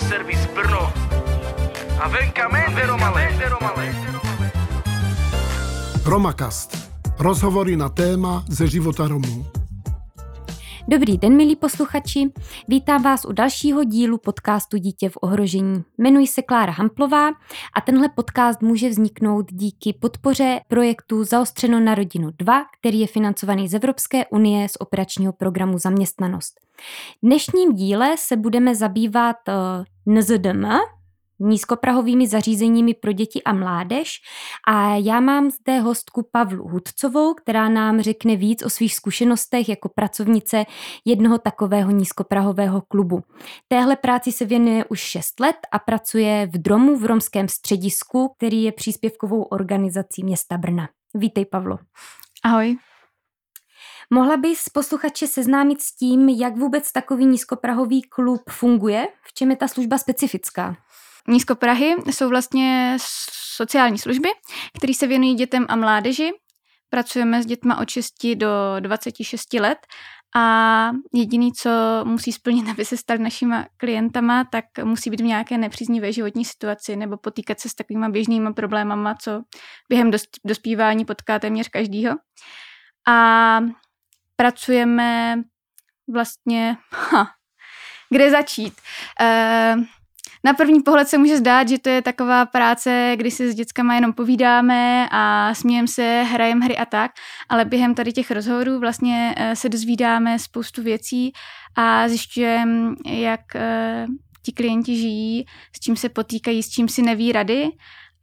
servis Brno. A venka men Malé. Romakast. Rozhovory na téma ze života Romů. Dobrý den, milí posluchači. Vítám vás u dalšího dílu podcastu Dítě v ohrožení. Jmenuji se Klára Hamplová a tenhle podcast může vzniknout díky podpoře projektu Zaostřeno na rodinu 2, který je financovaný z Evropské unie z operačního programu Zaměstnanost. V dnešním díle se budeme zabývat uh, NZDM, nízkoprahovými zařízeními pro děti a mládež a já mám zde hostku Pavlu Hudcovou, která nám řekne víc o svých zkušenostech jako pracovnice jednoho takového nízkoprahového klubu. Téhle práci se věnuje už 6 let a pracuje v Dromu v romském středisku, který je příspěvkovou organizací města Brna. Vítej, Pavlo. Ahoj. Mohla bys posluchače seznámit s tím, jak vůbec takový nízkoprahový klub funguje? V čem je ta služba specifická? Nízkoprahy jsou vlastně sociální služby, které se věnují dětem a mládeži. Pracujeme s dětma od 6 do 26 let a jediný, co musí splnit, aby se stali našimi klientama, tak musí být v nějaké nepříznivé životní situaci nebo potýkat se s takovými běžnými problémama, co během dospívání potká téměř každýho. A pracujeme vlastně, ha, kde začít? E, na první pohled se může zdát, že to je taková práce, kdy si s dětskama jenom povídáme a smějeme se, hrajeme hry a tak, ale během tady těch rozhovorů vlastně eh, se dozvídáme spoustu věcí a zjišťujeme, jak eh, ti klienti žijí, s čím se potýkají, s čím si neví rady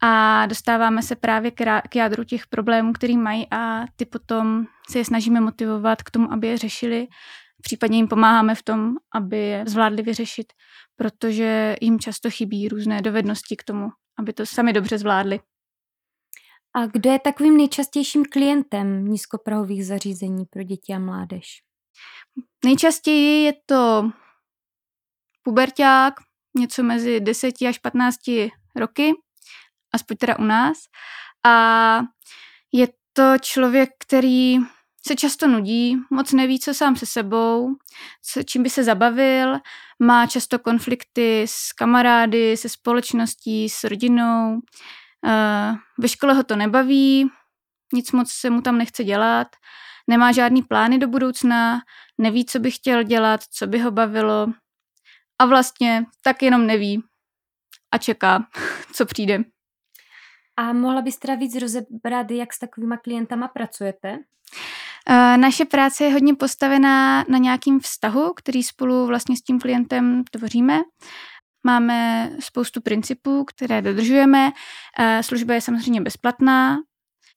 a dostáváme se právě k jádru těch problémů, který mají a ty potom se je snažíme motivovat k tomu, aby je řešili, případně jim pomáháme v tom, aby je zvládli vyřešit protože jim často chybí různé dovednosti k tomu, aby to sami dobře zvládli. A kdo je takovým nejčastějším klientem nízkoprahových zařízení pro děti a mládež? Nejčastěji je to puberták, něco mezi 10 až 15 roky, aspoň teda u nás. A je to člověk, který se často nudí, moc neví, co sám se sebou, co, čím by se zabavil, má často konflikty s kamarády, se společností, s rodinou. Eh, ve škole ho to nebaví, nic moc se mu tam nechce dělat, nemá žádný plány do budoucna, neví, co by chtěl dělat, co by ho bavilo a vlastně tak jenom neví a čeká, co přijde. A mohla bys teda víc rozebrat, jak s takovýma klientama pracujete? Eh, naše práce je hodně postavená na nějakým vztahu, který spolu vlastně s tím klientem tvoříme. Máme spoustu principů, které dodržujeme. Eh, služba je samozřejmě bezplatná,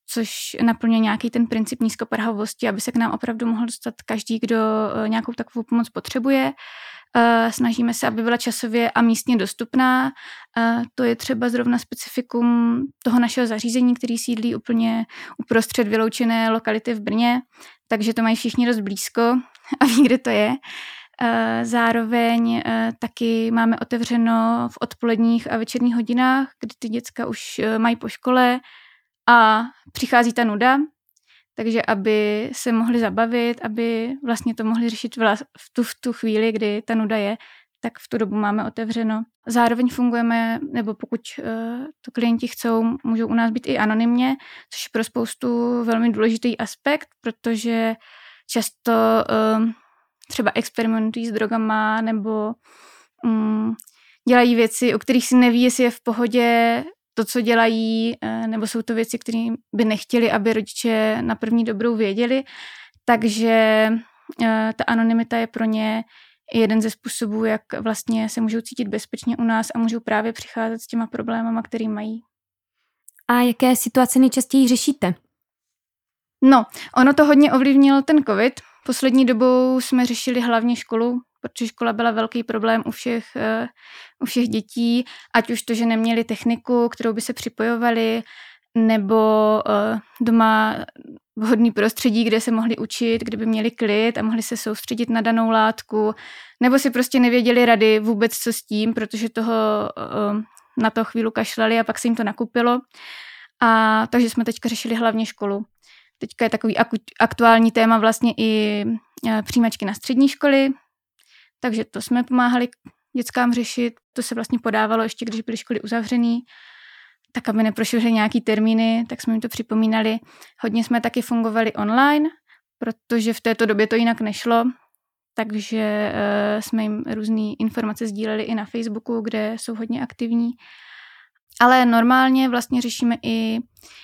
což naplňuje nějaký ten princip nízkoprahovosti, aby se k nám opravdu mohl dostat každý, kdo eh, nějakou takovou pomoc potřebuje. Eh, snažíme se, aby byla časově a místně dostupná. Eh, to je třeba zrovna specifikum toho našeho zařízení, který sídlí úplně uprostřed vyloučené lokality v Brně, takže to mají všichni dost blízko a ví, kde to je. Eh, zároveň taky máme otevřeno v odpoledních a večerních hodinách, kdy ty děcka už mají po škole a přichází ta nuda, takže aby se mohli zabavit, aby vlastně to mohli řešit v tu, v tu chvíli, kdy ta nuda je, tak v tu dobu máme otevřeno. Zároveň fungujeme, nebo pokud uh, to klienti chcou, můžou u nás být i anonymně, což je pro spoustu velmi důležitý aspekt, protože často uh, třeba experimentují s drogama nebo um, dělají věci, o kterých si neví, jestli je v pohodě to, co dělají, eh, nebo jsou to věci, které by nechtěli, aby rodiče na první dobrou věděli. Takže eh, ta anonymita je pro ně jeden ze způsobů, jak vlastně se můžou cítit bezpečně u nás a můžou právě přicházet s těma problémama, který mají. A jaké situace nejčastěji řešíte? No, ono to hodně ovlivnil ten covid. Poslední dobou jsme řešili hlavně školu, protože škola byla velký problém u všech, uh, u všech dětí, ať už to, že neměli techniku, kterou by se připojovali, nebo uh, doma vhodný prostředí, kde se mohli učit, kde by měli klid a mohli se soustředit na danou látku, nebo si prostě nevěděli rady vůbec co s tím, protože toho uh, na to chvíli kašlali a pak se jim to nakupilo. A takže jsme teďka řešili hlavně školu. Teďka je takový aktuální téma vlastně i přijímačky na střední školy, takže to jsme pomáhali dětskám řešit. To se vlastně podávalo ještě, když byly školy uzavřený, tak aby neprošly nějaký termíny, tak jsme jim to připomínali. Hodně jsme taky fungovali online, protože v této době to jinak nešlo, takže uh, jsme jim různé informace sdíleli i na Facebooku, kde jsou hodně aktivní. Ale normálně vlastně řešíme i,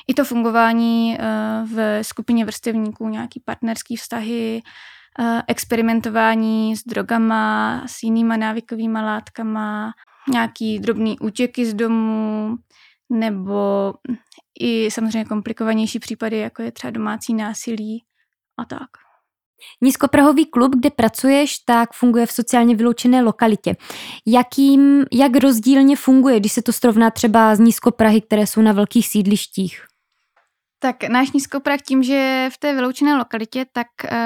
i to fungování uh, v skupině vrstevníků, nějaký partnerský vztahy, experimentování s drogama, s jinýma návykovými látkama, nějaký drobný útěky z domu, nebo i samozřejmě komplikovanější případy, jako je třeba domácí násilí a tak. Nízkoprahový klub, kde pracuješ, tak funguje v sociálně vyloučené lokalitě. Jakým, jak rozdílně funguje, když se to srovná třeba z nízkoprahy, které jsou na velkých sídlištích? Tak náš nízkoprah tím, že v té vyloučené lokalitě, tak uh,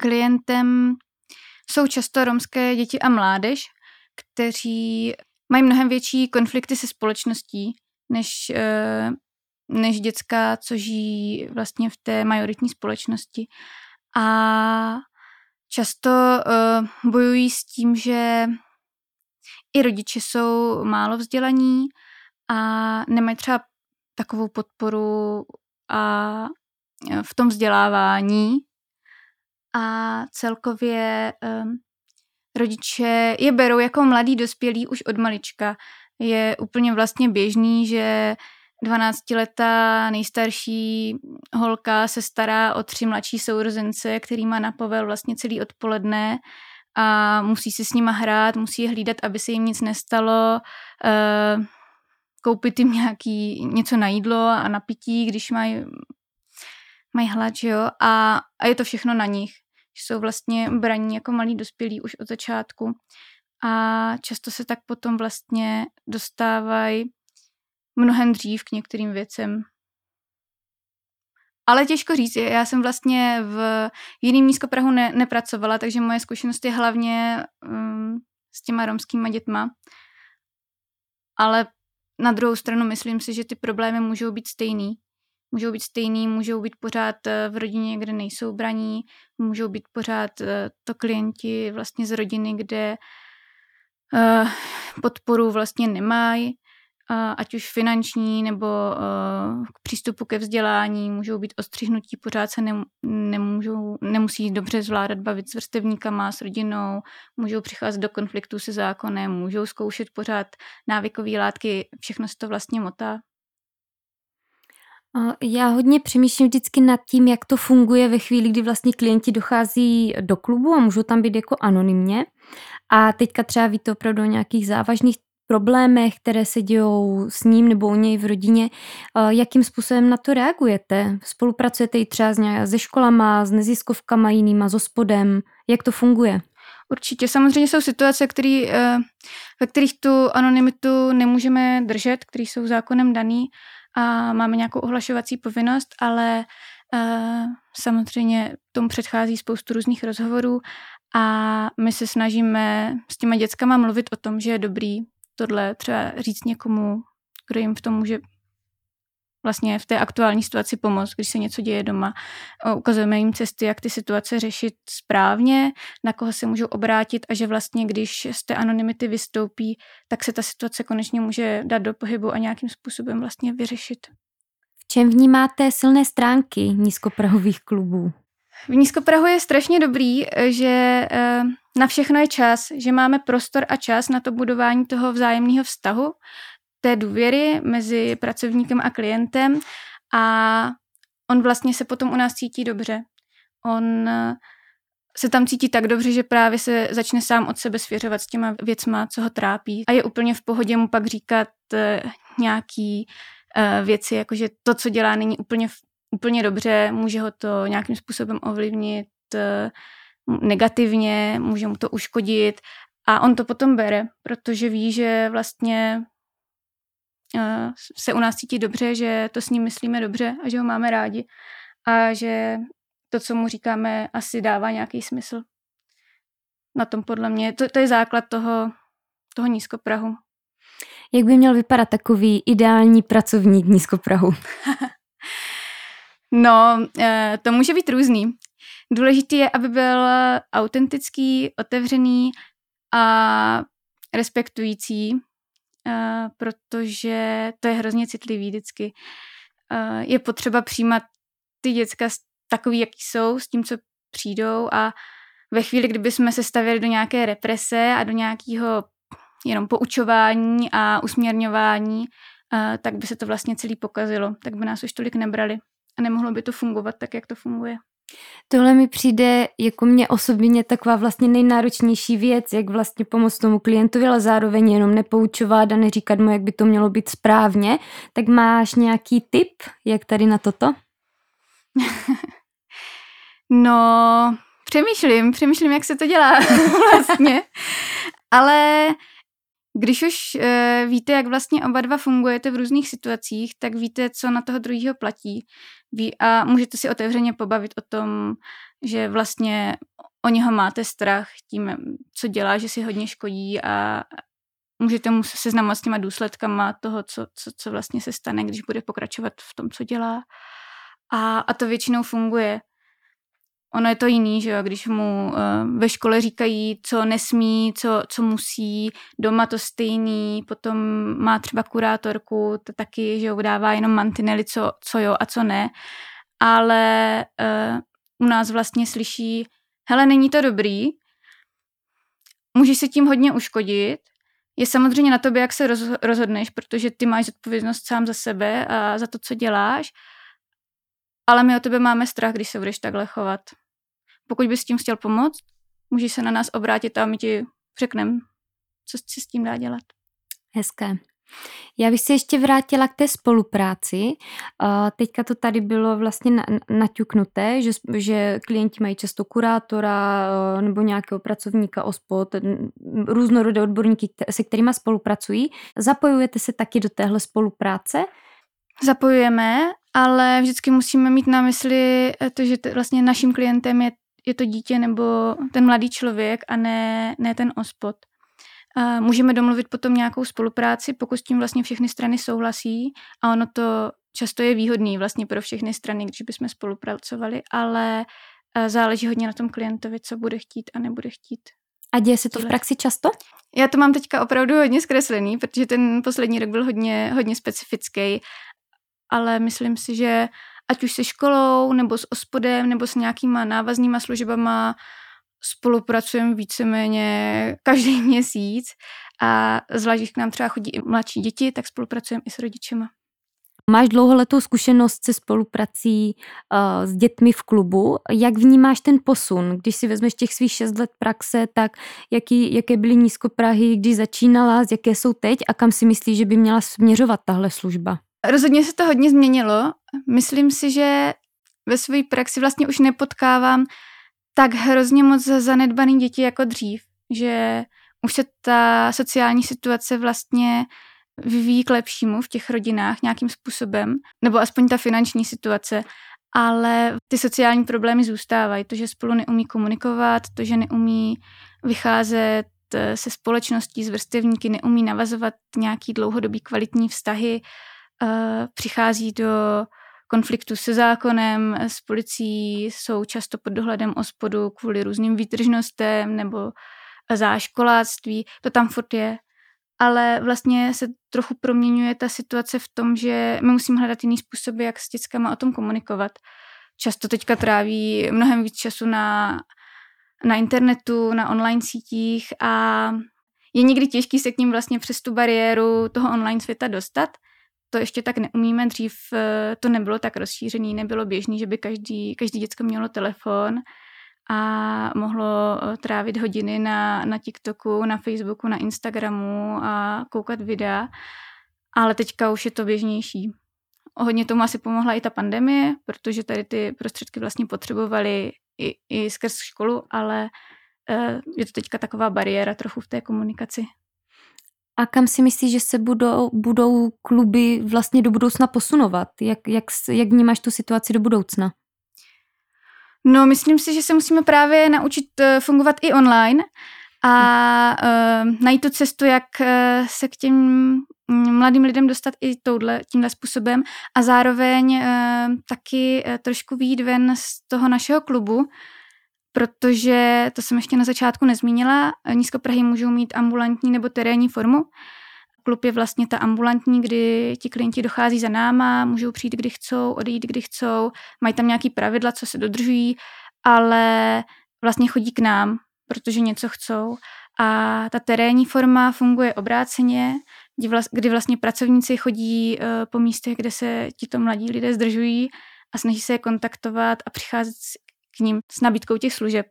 klientem jsou často romské děti a mládež, kteří mají mnohem větší konflikty se společností, než, uh, než dětská, co žijí vlastně v té majoritní společnosti. A často uh, bojují s tím, že i rodiče jsou málo vzdělaní a nemají třeba takovou podporu a eh, v tom vzdělávání a celkově um, rodiče je berou jako mladý dospělí už od malička. Je úplně vlastně běžný, že 12-letá nejstarší holka se stará o tři mladší sourozence, který má na povel vlastně celý odpoledne a musí si s nima hrát, musí je hlídat, aby se jim nic nestalo, uh, koupit jim nějaký, něco na jídlo a na pití, když mají maj hlad, jo, a, a je to všechno na nich. Jsou vlastně braní jako malí dospělí už od začátku a často se tak potom vlastně dostávají mnohem dřív k některým věcem. Ale těžko říct, já jsem vlastně v jiným nízkoprahu ne, nepracovala, takže moje zkušenost je hlavně um, s těma romskýma dětma. Ale na druhou stranu myslím si, že ty problémy můžou být stejný. Můžou být stejný, můžou být pořád eh, v rodině, kde nejsou braní, můžou být pořád eh, to klienti vlastně z rodiny, kde uh, podporu vlastně nemají ať už finanční nebo k přístupu ke vzdělání, můžou být ostřihnutí, pořád se nemůžou, nemusí dobře zvládat bavit s vrstevníkama, s rodinou, můžou přicházet do konfliktu se zákonem, můžou zkoušet pořád návykové látky, všechno se to vlastně motá. Já hodně přemýšlím vždycky nad tím, jak to funguje ve chvíli, kdy vlastně klienti dochází do klubu a můžou tam být jako anonymně. A teďka třeba ví to opravdu o nějakých závažných problémech, které se dějou s ním nebo u něj v rodině, jakým způsobem na to reagujete? Spolupracujete i třeba se školama, s neziskovkama jinýma, s ospodem? Jak to funguje? Určitě. Samozřejmě jsou situace, který, eh, ve kterých tu anonymitu nemůžeme držet, které jsou zákonem daný a máme nějakou ohlašovací povinnost, ale eh, samozřejmě tomu předchází spoustu různých rozhovorů a my se snažíme s těma dětskama mluvit o tom, že je dobrý tohle třeba říct někomu, kdo jim v tom může vlastně v té aktuální situaci pomoct, když se něco děje doma. Ukazujeme jim cesty, jak ty situace řešit správně, na koho se můžou obrátit a že vlastně, když z té anonymity vystoupí, tak se ta situace konečně může dát do pohybu a nějakým způsobem vlastně vyřešit. V čem vnímáte silné stránky nízkoprahových klubů? V Nízkoprahu je strašně dobrý, že eh, na všechno je čas, že máme prostor a čas na to budování toho vzájemného vztahu, té důvěry mezi pracovníkem a klientem a on vlastně se potom u nás cítí dobře. On eh, se tam cítí tak dobře, že právě se začne sám od sebe svěřovat s těma věcma, co ho trápí. A je úplně v pohodě mu pak říkat eh, nějaký věci, jakože to, co dělá, není úplně úplně dobře, může ho to nějakým způsobem ovlivnit eh, negativně, může mu to uškodit a on to potom bere, protože ví, že vlastně eh, se u nás cítí dobře, že to s ním myslíme dobře a že ho máme rádi a že to, co mu říkáme, asi dává nějaký smysl. Na tom podle mě, to, to je základ toho, toho nízkoprahu. Jak by měl vypadat takový ideální pracovník nízkoprahu? No, eh, to může být různý. Důležitý je, aby byl autentický, otevřený a respektující, uh, protože to je hrozně citlivý vždycky. Uh, je potřeba přijímat ty děcka takový, jaký jsou, s tím, co přijdou a ve chvíli, kdyby jsme se stavěli do nějaké represe a do nějakého jenom poučování a usměrňování, uh, tak by se to vlastně celý pokazilo, tak by nás už tolik nebrali a nemohlo by to fungovat tak, jak to funguje. Tohle mi přijde jako mě osobně taková vlastně nejnáročnější věc, jak vlastně pomoct tomu klientovi, ale zároveň jenom nepoučovat a neříkat mu, jak by to mělo být správně. Tak máš nějaký tip, jak tady na toto? no, přemýšlím, přemýšlím, jak se to dělá vlastně. Ale když už uh, víte, jak vlastně oba dva fungujete v různých situacích, tak víte, co na toho druhého platí. Ví, a můžete si otevřeně pobavit o tom, že vlastně o něho máte strach tím, co dělá, že si hodně škodí a můžete mu seznamovat s těma důsledkama toho, co, co, co vlastně se stane, když bude pokračovat v tom, co dělá. A, a to většinou funguje. Ono je to jiný, že jo, když mu uh, ve škole říkají, co nesmí, co, co musí, doma to stejný, potom má třeba kurátorku, to taky, že jo, dává jenom mantinely, co, co jo a co ne, ale uh, u nás vlastně slyší, hele, není to dobrý, můžeš se tím hodně uškodit, je samozřejmě na tobě, jak se rozhodneš, protože ty máš zodpovědnost sám za sebe a za to, co děláš, ale my o tebe máme strach, když se budeš takhle chovat. Pokud bys tím chtěl pomoct, můžeš se na nás obrátit a my ti řekneme, co si s tím dá dělat. Hezké. Já bych se ještě vrátila k té spolupráci. Teďka to tady bylo vlastně naťuknuté, že, že klienti mají často kurátora nebo nějakého pracovníka OSPOD, různorodé odborníky, se kterými spolupracují. Zapojujete se taky do téhle spolupráce? Zapojujeme, ale vždycky musíme mít na mysli to, že t- vlastně naším klientem je je to dítě nebo ten mladý člověk a ne, ne ten ospod. A můžeme domluvit potom nějakou spolupráci, pokud s tím vlastně všechny strany souhlasí a ono to často je výhodný vlastně pro všechny strany, když bychom spolupracovali, ale záleží hodně na tom klientovi, co bude chtít a nebude chtít. A děje se to v praxi často? Já to mám teďka opravdu hodně zkreslený, protože ten poslední rok byl hodně, hodně specifický, ale myslím si, že ať už se školou, nebo s ospodem, nebo s nějakýma návaznýma službama spolupracujeme víceméně každý měsíc a zvlášť, k nám třeba chodí i mladší děti, tak spolupracujeme i s rodičema. Máš dlouholetou zkušenost se spoluprací uh, s dětmi v klubu. Jak vnímáš ten posun? Když si vezmeš těch svých šest let praxe, tak jaký, jaké byly nízkoprahy, když začínala, jaké jsou teď a kam si myslíš, že by měla směřovat tahle služba? Rozhodně se to hodně změnilo. Myslím si, že ve své praxi vlastně už nepotkávám tak hrozně moc zanedbaný děti jako dřív, že už se ta sociální situace vlastně vyvíjí k lepšímu v těch rodinách nějakým způsobem, nebo aspoň ta finanční situace, ale ty sociální problémy zůstávají. To, že spolu neumí komunikovat, to, že neumí vycházet se společností, s vrstevníky, neumí navazovat nějaký dlouhodobý kvalitní vztahy, přichází do konfliktu se zákonem, s policií, jsou často pod dohledem ospodu kvůli různým výtržnostem nebo záškoláctví, to tam furt je. Ale vlastně se trochu proměňuje ta situace v tom, že my musíme hledat jiný způsoby, jak s dětskama o tom komunikovat. Často teďka tráví mnohem víc času na, na internetu, na online sítích a je někdy těžký se k ním vlastně přes tu bariéru toho online světa dostat, to ještě tak neumíme. Dřív eh, to nebylo tak rozšířený, nebylo běžný, že by každý, každý děcko mělo telefon a mohlo eh, trávit hodiny na, na TikToku, na Facebooku, na Instagramu a koukat videa. Ale teďka už je to běžnější. Hodně tomu asi pomohla i ta pandemie, protože tady ty prostředky vlastně potřebovali i, i skrz školu, ale eh, je to teďka taková bariéra trochu v té komunikaci. A kam si myslíš, že se budou, budou kluby vlastně do budoucna posunovat? Jak, jak, jak vnímáš tu situaci do budoucna? No, myslím si, že se musíme právě naučit eh, fungovat i online a uh, najít tu cestu, jak uh, se k těm mm, mladým lidem dostat i touhle, tímhle způsobem a zároveň uh, taky uh, trošku výjít ven z toho našeho klubu, protože, to jsem ještě na začátku nezmínila, nízkoprahy můžou mít ambulantní nebo terénní formu. Klub je vlastně ta ambulantní, kdy ti klienti dochází za náma, můžou přijít, kdy chcou, odejít, kdy chcou, mají tam nějaký pravidla, co se dodržují, ale vlastně chodí k nám, protože něco chcou. A ta terénní forma funguje obráceně, kdy vlastně pracovníci chodí eh, po místech, kde se tito mladí lidé zdržují a snaží se je kontaktovat a přicházet k ním s nabídkou těch služeb.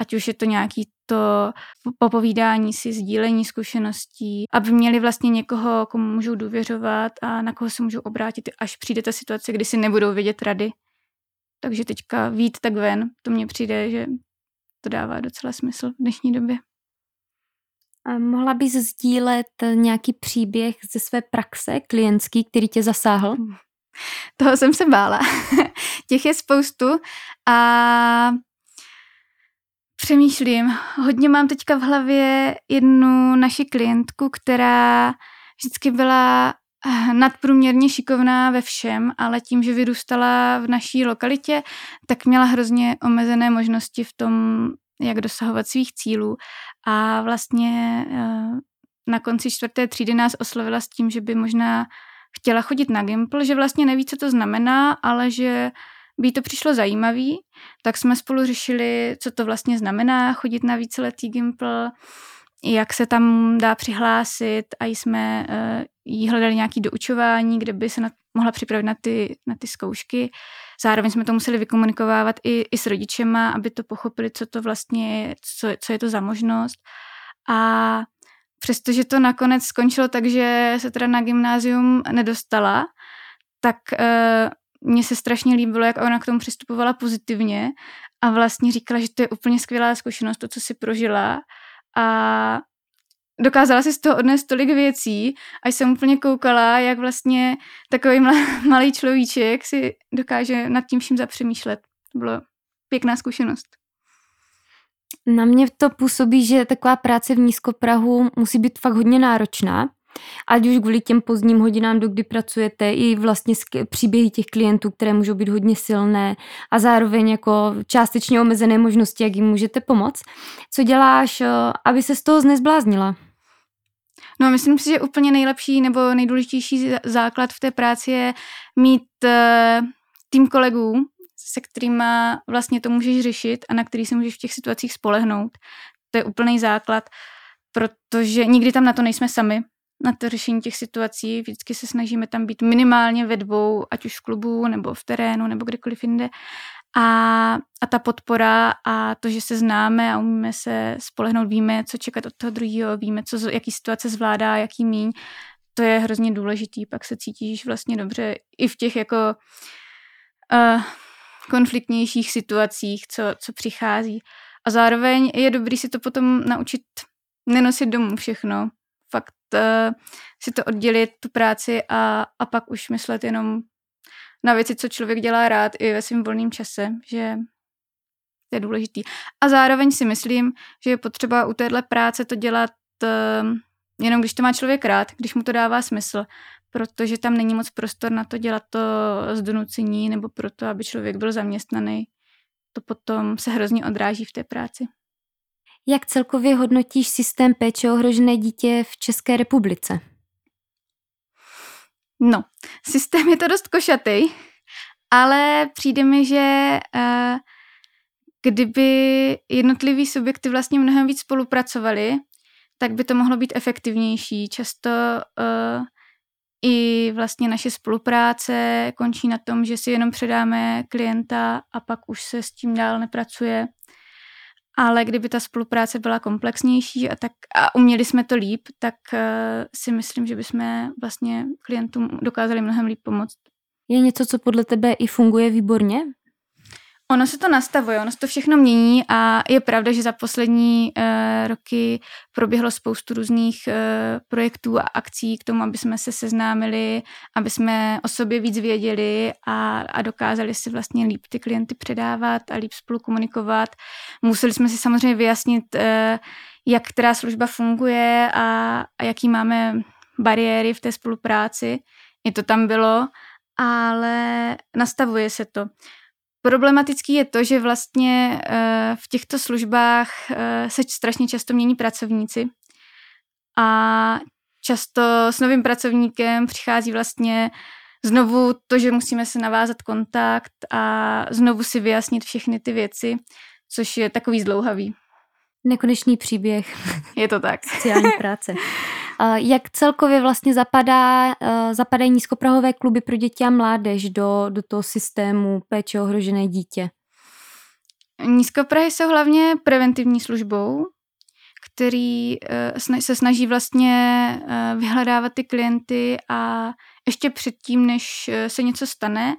Ať už je to nějaký to popovídání si, sdílení zkušeností, aby měli vlastně někoho, komu můžou důvěřovat a na koho se můžou obrátit, až přijde ta situace, kdy si nebudou vědět rady. Takže teďka vít tak ven, to mně přijde, že to dává docela smysl v dnešní době. A mohla bys sdílet nějaký příběh ze své praxe klientský, který tě zasáhl? Hmm. Toho jsem se bála. Těch je spoustu a přemýšlím. Hodně mám teďka v hlavě jednu naši klientku, která vždycky byla eh, nadprůměrně šikovná ve všem, ale tím, že vyrůstala v naší lokalitě, tak měla hrozně omezené možnosti v tom, jak dosahovat svých cílů. A vlastně eh, na konci čtvrté třídy nás oslovila s tím, že by možná chtěla chodit na Gimple, že vlastně neví, co to znamená, ale že by to přišlo zajímavý, tak jsme spolu řešili, co to vlastně znamená chodit na víceletý Gimple, jak se tam dá přihlásit a jsme uh, jí hledali nějaké doučování, kde by se na, mohla připravit na ty, na ty zkoušky. Zároveň jsme to museli vykomunikovávat i, i s rodičema, aby to pochopili, co to vlastně je, co, co je to za možnost. A přestože to nakonec skončilo tak, že se teda na gymnázium nedostala, tak uh, mně se strašně líbilo, jak ona k tomu přistupovala pozitivně a vlastně říkala, že to je úplně skvělá zkušenost, to, co si prožila a dokázala si z toho odnést tolik věcí, až jsem úplně koukala, jak vlastně takový malý človíček si dokáže nad tím vším zapřemýšlet. To bylo pěkná zkušenost. Na mě to působí, že taková práce v nízkoprahu musí být fakt hodně náročná, ať už kvůli těm pozdním hodinám, do kdy pracujete, i vlastně příběhy těch klientů, které můžou být hodně silné a zároveň jako částečně omezené možnosti, jak jim můžete pomoct. Co děláš, eh, aby se z toho znezbláznila? No, myslím si, že úplně nejlepší nebo nejdůležitější základ v té práci je mít uh, tým kolegů, se kterými vlastně to můžeš řešit a na který se můžeš v těch situacích spolehnout. To je úplný základ, protože nikdy tam na to nejsme sami, na to řešení těch situací. Vždycky se snažíme tam být minimálně ve dvou, ať už v klubu, nebo v terénu, nebo kdekoliv jinde. A, a ta podpora a to, že se známe a umíme se spolehnout, víme, co čekat od toho druhého, víme, co, jaký situace zvládá, jaký míň, to je hrozně důležitý. Pak se cítíš vlastně dobře i v těch jako uh, konfliktnějších situacích, co, co přichází. A zároveň je dobrý si to potom naučit nenosit domů všechno. Fakt uh, si to oddělit, tu práci a, a pak už myslet jenom na věci, co člověk dělá rád i ve svém volném čase, že to je důležitý. A zároveň si myslím, že je potřeba u téhle práce to dělat uh, jenom když to má člověk rád, když mu to dává smysl, protože tam není moc prostor na to dělat to z donucení nebo proto, aby člověk byl zaměstnaný. To potom se hrozně odráží v té práci. Jak celkově hodnotíš systém péče ohrožené dítě v České republice? No, systém je to dost košatý, ale přijde mi, že uh, kdyby jednotlivý subjekty vlastně mnohem víc spolupracovali, tak by to mohlo být efektivnější. Často uh, i vlastně naše spolupráce končí na tom, že si jenom předáme klienta a pak už se s tím dál nepracuje. Ale kdyby ta spolupráce byla komplexnější a, tak, a uměli jsme to líp, tak uh, si myslím, že bychom vlastně klientům dokázali mnohem líp pomoct. Je něco, co podle tebe i funguje výborně? Ono se to nastavuje, ono se to všechno mění a je pravda, že za poslední uh, roky proběhlo spoustu různých uh, projektů a akcí k tomu, aby jsme se seznámili, aby jsme o sobě víc věděli a, a dokázali si vlastně líp ty klienty předávat a líp spolu komunikovat. Museli jsme si samozřejmě vyjasnit, uh, jak která služba funguje a, a jaký máme bariéry v té spolupráci. I to tam bylo, ale nastavuje se to Problematický je to, že vlastně eh, v těchto službách eh, se strašně často mění pracovníci a často s novým pracovníkem přichází vlastně znovu to, že musíme se navázat kontakt a znovu si vyjasnit všechny ty věci, což je takový zdlouhavý. Nekonečný příběh. Je to tak. Sociální práce. Jak celkově vlastně zapadá, zapadají nízkoprahové kluby pro děti a mládež do, do toho systému péče ohrožené dítě? Nízkoprahy jsou hlavně preventivní službou, který eh, se snaží vlastně eh, vyhledávat ty klienty a ještě předtím, než eh, se něco stane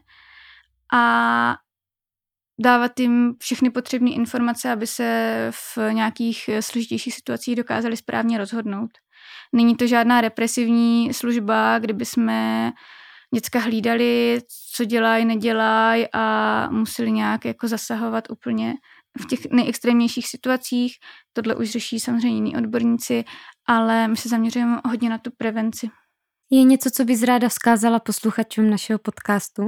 a dávat jim všechny potřebné informace, aby se v nějakých složitějších situacích dokázali správně rozhodnout. Není to žádná represivní služba, kdyby jsme děcka hlídali, co dělají, nedělají a museli nějak jako zasahovat úplně v těch nejextrémnějších situacích. Tohle už řeší samozřejmě jiní odborníci, ale my se zaměřujeme hodně na tu prevenci. Je něco, co bys ráda vzkázala posluchačům našeho podcastu?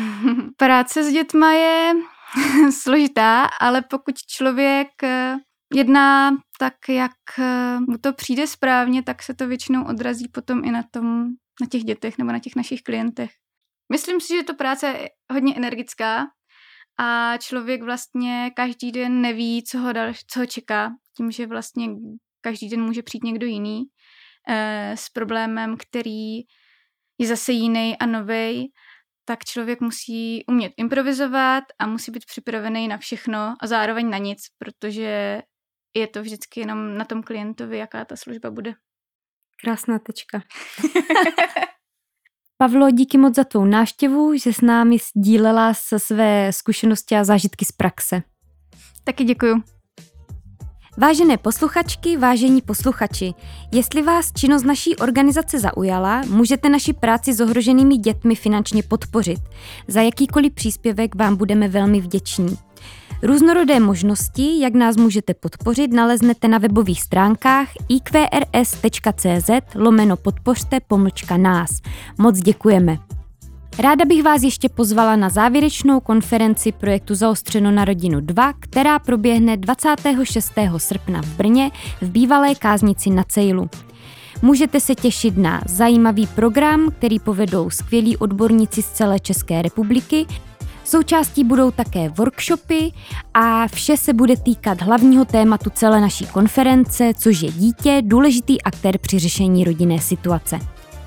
Práce s dětma je složitá, ale pokud člověk eh, jedná tak, jak eh, mu to přijde správně, tak se to většinou odrazí potom i na tom, na těch dětech nebo na těch našich klientech. Myslím si, že to práce je hodně energická a člověk vlastně každý den neví, co ho, dal, co ho čeká, tím, že vlastně každý den může přijít někdo jiný eh, s problémem, který je zase jiný a nový, tak člověk musí umět improvizovat a musí být připravený na všechno a zároveň na nic, protože je to vždycky jenom na tom klientovi, jaká ta služba bude. Krásná tečka. Pavlo, díky moc za tvou návštěvu, že s námi sdílela se své zkušenosti a zážitky z praxe. Taky děkuju. Vážené posluchačky, vážení posluchači, jestli vás činnost naší organizace zaujala, můžete naši práci s ohroženými dětmi finančně podpořit. Za jakýkoliv příspěvek vám budeme velmi vděční. Různorodé možnosti, jak nás můžete podpořit, naleznete na webových stránkách iqrs.cz lomeno podpořte pomlčka nás. Moc děkujeme. Ráda bych vás ještě pozvala na závěrečnou konferenci projektu Zaostřeno na rodinu 2, která proběhne 26. srpna v Brně v bývalé káznici na Cejlu. Můžete se těšit na zajímavý program, který povedou skvělí odborníci z celé České republiky, Součástí budou také workshopy a vše se bude týkat hlavního tématu celé naší konference, což je dítě, důležitý aktér při řešení rodinné situace.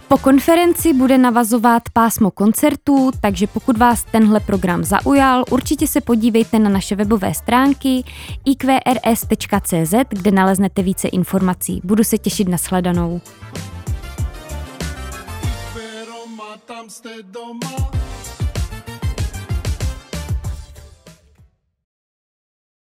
Po konferenci bude navazovat pásmo koncertů, takže pokud vás tenhle program zaujal, určitě se podívejte na naše webové stránky iqrs.cz, kde naleznete více informací. Budu se těšit na sledanou. Pero